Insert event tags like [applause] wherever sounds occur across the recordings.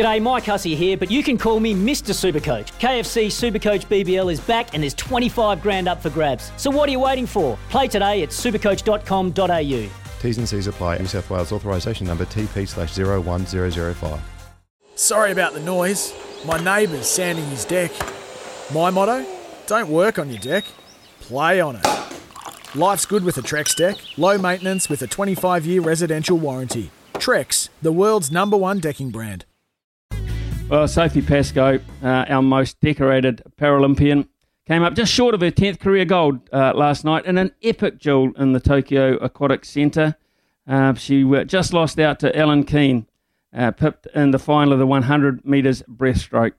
G'day, Mike Hussey here, but you can call me Mr. Supercoach. KFC Supercoach BBL is back and there's 25 grand up for grabs. So what are you waiting for? Play today at supercoach.com.au. T's and C's apply. New South Wales authorisation number TP slash 01005. Sorry about the noise. My neighbour's sanding his deck. My motto? Don't work on your deck, play on it. Life's good with a Trex deck. Low maintenance with a 25 year residential warranty. Trex, the world's number one decking brand. Well, Sophie Pascoe, uh, our most decorated Paralympian, came up just short of her 10th career gold uh, last night in an epic duel in the Tokyo Aquatic Centre. Uh, she just lost out to Ellen Keane, uh, pipped in the final of the 100 metres breaststroke.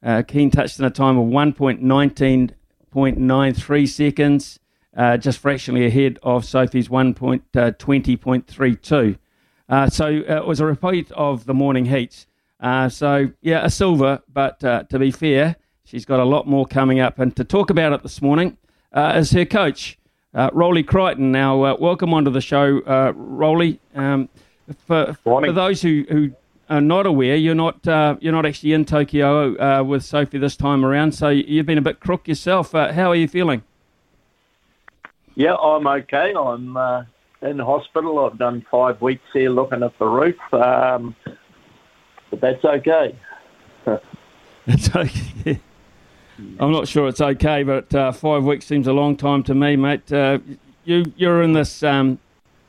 Uh, Keane touched in a time of 1.19.93 seconds, uh, just fractionally ahead of Sophie's 1.20.32. so it was a repeat of the morning heats. Uh, so, yeah, a silver, but uh, to be fair, she's got a lot more coming up. And to talk about it this morning uh, is her coach, uh, Roly Crichton. Now, uh, welcome onto the show, uh, Roly. Um, for, for those who, who are not aware, you're not uh, you're not actually in Tokyo with Sophie this time around, so you've been a bit crook yourself. how are you feeling? Yeah, I'm okay. I'm in hospital. I've done five weeks here looking at the roof. Um, but that's okay. [laughs] it's okay. I'm not sure it's okay, but uh, five weeks seems a long time to me, mate. Uh, you you're in this. Um,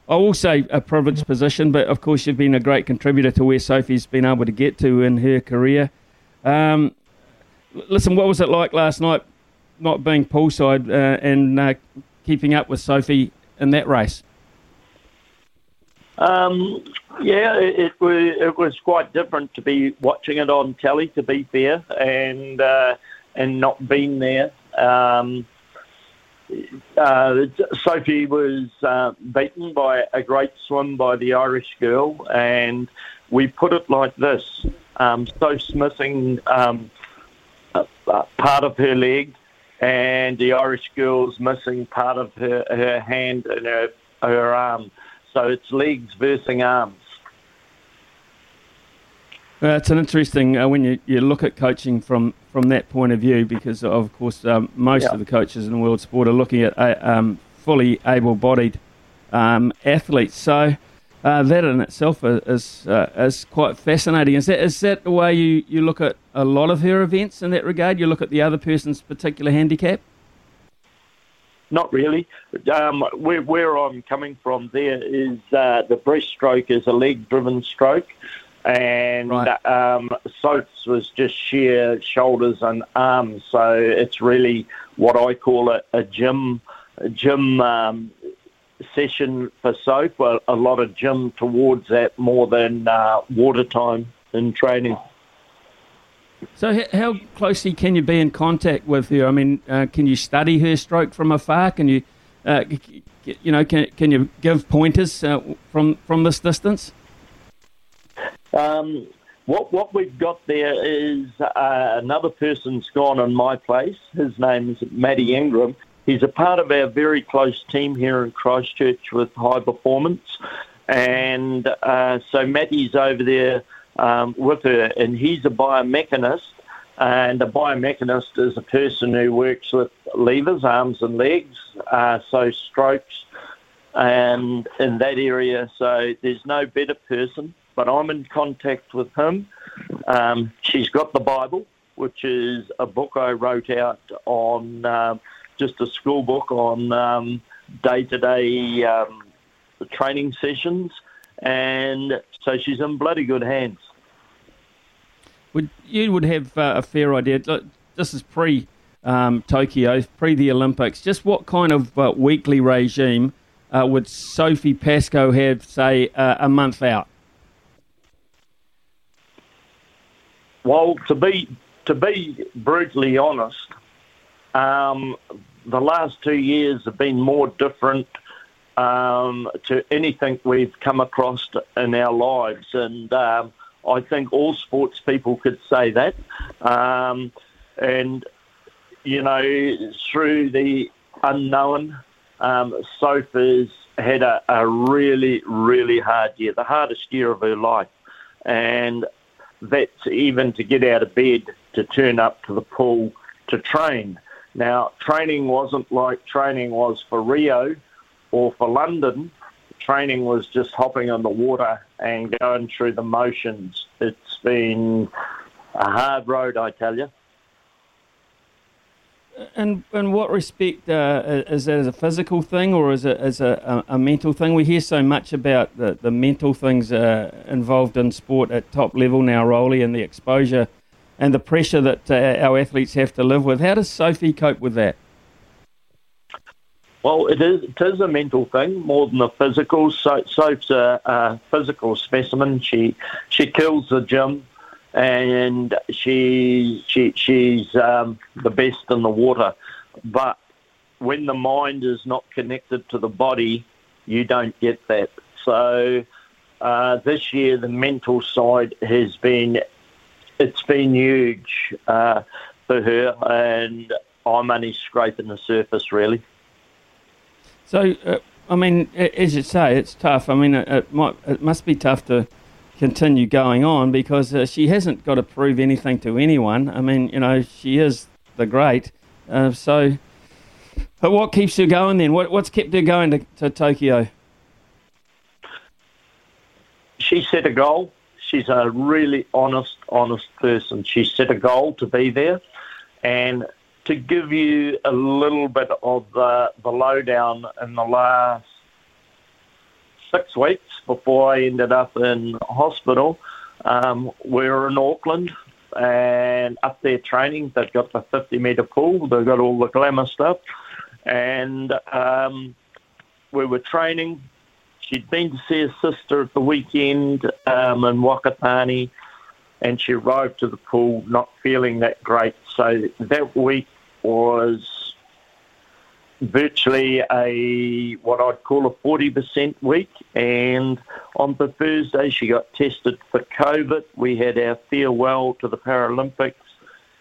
I will say a privileged position, but of course you've been a great contributor to where Sophie's been able to get to in her career. Um, listen, what was it like last night, not being poolside uh, and uh, keeping up with Sophie in that race? Um, yeah, it, it, was it was quite different to be watching it on telly. To be fair, and uh, and not being there. Um, uh, Sophie was uh, beaten by a great swim by the Irish girl, and we put it like this: um, missing um, part of her leg, and the Irish girl's missing part of her, her hand and her her arm. So it's legs versus arms. Uh, it's an interesting uh, when you, you look at coaching from, from that point of view because of course um, most yeah. of the coaches in the world sport are looking at uh, um, fully able-bodied um, athletes. So uh, that in itself is uh, is quite fascinating. Is that is that the way you, you look at a lot of her events in that regard? You look at the other person's particular handicap. Not really. Um, where, where, I'm coming from there is uh, the breaststroke is a leg-driven stroke, and right. um, Soph's was just sheer shoulders and arms. So it's really what I call a, a gym, a gym um, session for Soph. A, a lot of gym towards that more than uh, water time in training. So, how closely can you be in contact with her? I mean, uh, can you study her stroke from afar? Can you, uh, you know, can can you give pointers uh, from from this distance? Um, what what we've got there is uh, another person's gone in my place. His name is Matty Ingram. He's a part of our very close team here in Christchurch with High Performance, and uh, so Matty's over there um, with her, and he's a biomechanist. And a biomechanist is a person who works with levers, arms, and legs, uh, so strokes, and in that area. So there's no better person, but I'm in contact with him. Um, she's got the Bible, which is a book I wrote out on um, just a school book on day to day training sessions and so she's in bloody good hands. Would you would have uh, a fair idea? This is pre um, Tokyo, pre the Olympics. Just what kind of uh, weekly regime uh, would Sophie Pascoe have, say, uh, a month out? Well, to be to be brutally honest, um, the last two years have been more different um, to anything we've come across in our lives, and um, I think all sports people could say that. Um, and you know, through the unknown, um, Sophie's had a, a really, really hard year, the hardest year of her life, and that's even to get out of bed to turn up to the pool to train. Now, training wasn't like training was for Rio or for London. Training was just hopping on the water and going through the motions. It's been a hard road, I tell you. And in what respect uh, is that as a physical thing or is it as a, a, a, mental thing? We hear so much about the, the mental things uh, involved in sport at top level now, Roly, and the exposure and the pressure that uh, our athletes have to live with. How does Sophie cope with that? Well, it is, it is a mental thing more than a physical. So, Soph's a, a physical specimen. She she kills the gym, and she she she's um, the best in the water. But when the mind is not connected to the body, you don't get that. So uh, this year, the mental side has been it's been huge uh, for her, and I'm only scraping the surface, really. So, uh, I mean, as you say, it's tough. I mean, it, it, might, it must be tough to continue going on because uh, she hasn't got to prove anything to anyone. I mean, you know, she is the great. Uh, so, but what keeps her going then? What, what's kept her going to, to Tokyo? She set a goal she's a really honest, honest person. She set a goal to be there. And to give you a little bit of the, the lowdown in the last six weeks before I ended up in hospital, um, we were in Auckland and up there training. They've got the 50 metre pool, they've got all the glamour stuff. And um, we were training she'd been to see her sister at the weekend um, in Whakatane, and she arrived to the pool not feeling that great. So that week was virtually a what I'd call a 40% week. And on the Thursday, she got tested for COVID. We had our farewell to the Paralympics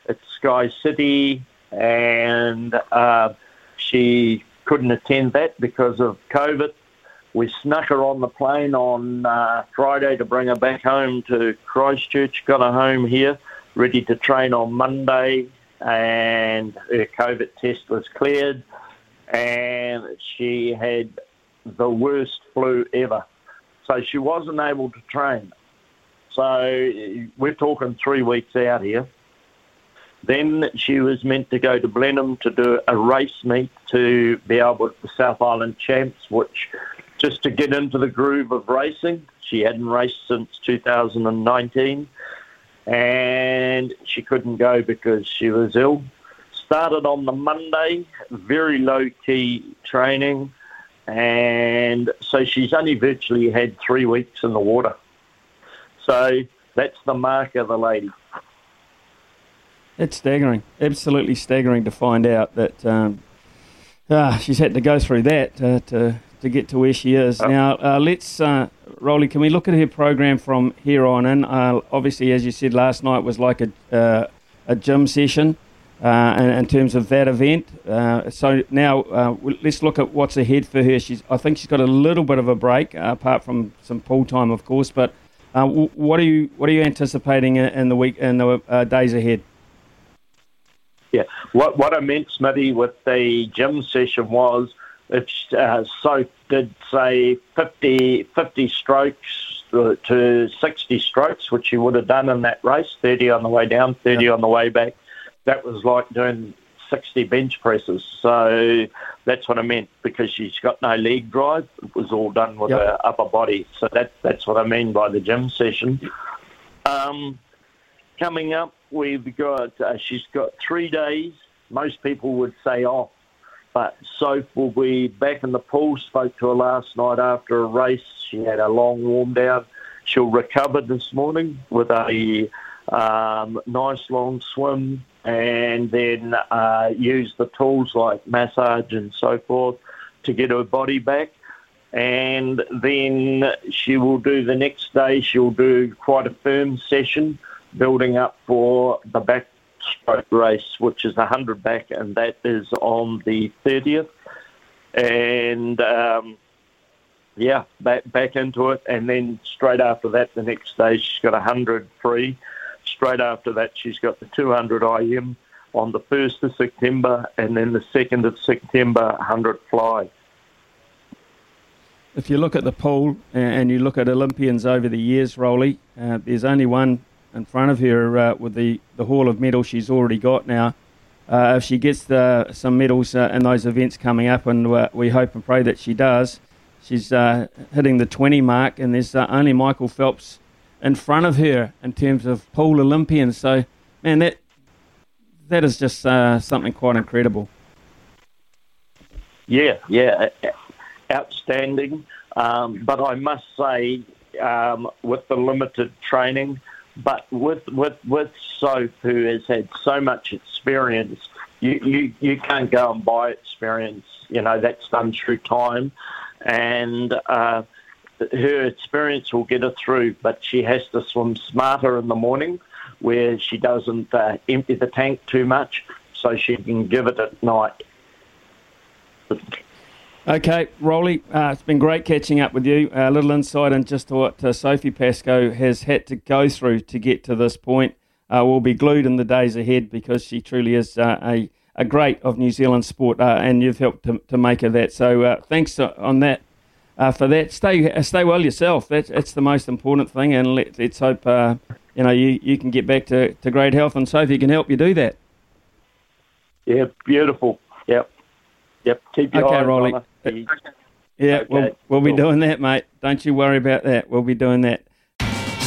at Sky City, and uh, she couldn't attend that because of COVID. We snuck her on the plane on uh, Friday to bring her back home to Christchurch. Got her home here, ready to train on Monday, and her COVID test was cleared, and she had the worst flu ever. So she wasn't able to train. So we're talking three weeks out here. Then she was meant to go to Blenheim to do a race meet to be able to the South Island Champs, which just to get into the groove of racing. She hadn't raced since 2019 and she couldn't go because she was ill. Started on the Monday, very low key training, and so she's only virtually had three weeks in the water. So that's the mark of the lady. It's staggering, absolutely staggering to find out that um, ah, she's had to go through that uh, to to get to where she is. Oh. Now, uh, let's, uh, Roly, can we look at her program from here on in? Uh, obviously, as you said last night, was like a, uh, a gym session in, in, terms of that event. Uh, so now uh, let's look at what's ahead for her. She's, I think she's got a little bit of a break, apart from some pool time, of course. But what are you what are you anticipating in the week in the days ahead? Yeah, what what I meant, Smitty, with the gym session was it's uh, so did say 50, 50 strokes to 60 strokes, which you would have done in that race, 30 on the way down, 30 yeah. on the way back. That was like doing 60 bench presses. So that's what I meant because she's got no leg drive. It was all done with yep. her upper body. So that, that's what I mean by the gym session. Um, coming up, we've got, uh, she's got three days. Most people would say off but Soph will be back in the pool. Spoke to her last night after a race. She had a long warm down. She'll recover this morning with a um, nice long swim, and then uh, use the tools like massage and so forth to get her body back. And then she will do the next day, she'll do quite a firm session building up for the backstroke race, which is 100 back, and that is on the 30th. And um, yeah, back, back into it. And then straight after that, the next day, she's got 100 free. Straight after that, she's got the 200 IM on the 1st of September, and then the 2nd of September, 100 fly. If you look at the pool and you look at Olympians over the years, Roly, uh, there's only one in front of her uh, with the, the haul of medals she's already got now. Uh, if she gets the, some medals uh, in those events coming up, and uh, we hope and pray that she does, she's uh, hitting the 20 mark, and there's only Michael Phelps in front of her in terms of pool Olympians. So, man, that that is just something quite incredible. Yeah, yeah, outstanding. Um, but I must say, um, with the limited training, but with with with Soph, who has had so much experience, you, you, you can't go and buy experience. You know that's done through time, and uh, her experience will get her through. But she has to swim smarter in the morning, where she doesn't uh, empty the tank too much, so she can give it at night. Okay, Roly, uh, it's been great catching up with you. A little insight into just what uh, Sophie Pascoe has had to go through to get to this point. Uh, we'll be glued in the days ahead because she truly is uh, a, a great of New Zealand sport, uh, and you've helped to, to make her that. So thanks on that Uh, for that. Stay uh, stay well yourself. That's, that's the most important thing, and let, us hope uh, you know you, you can get back to, to great health, and Sophie can help you do that. Yeah, beautiful. Yep. Yep. Keep your okay, eyes Roly. on her. Yeah, Okay, we'll, we'll be cool. doing that, mate. Don't you worry about that. We'll be doing that.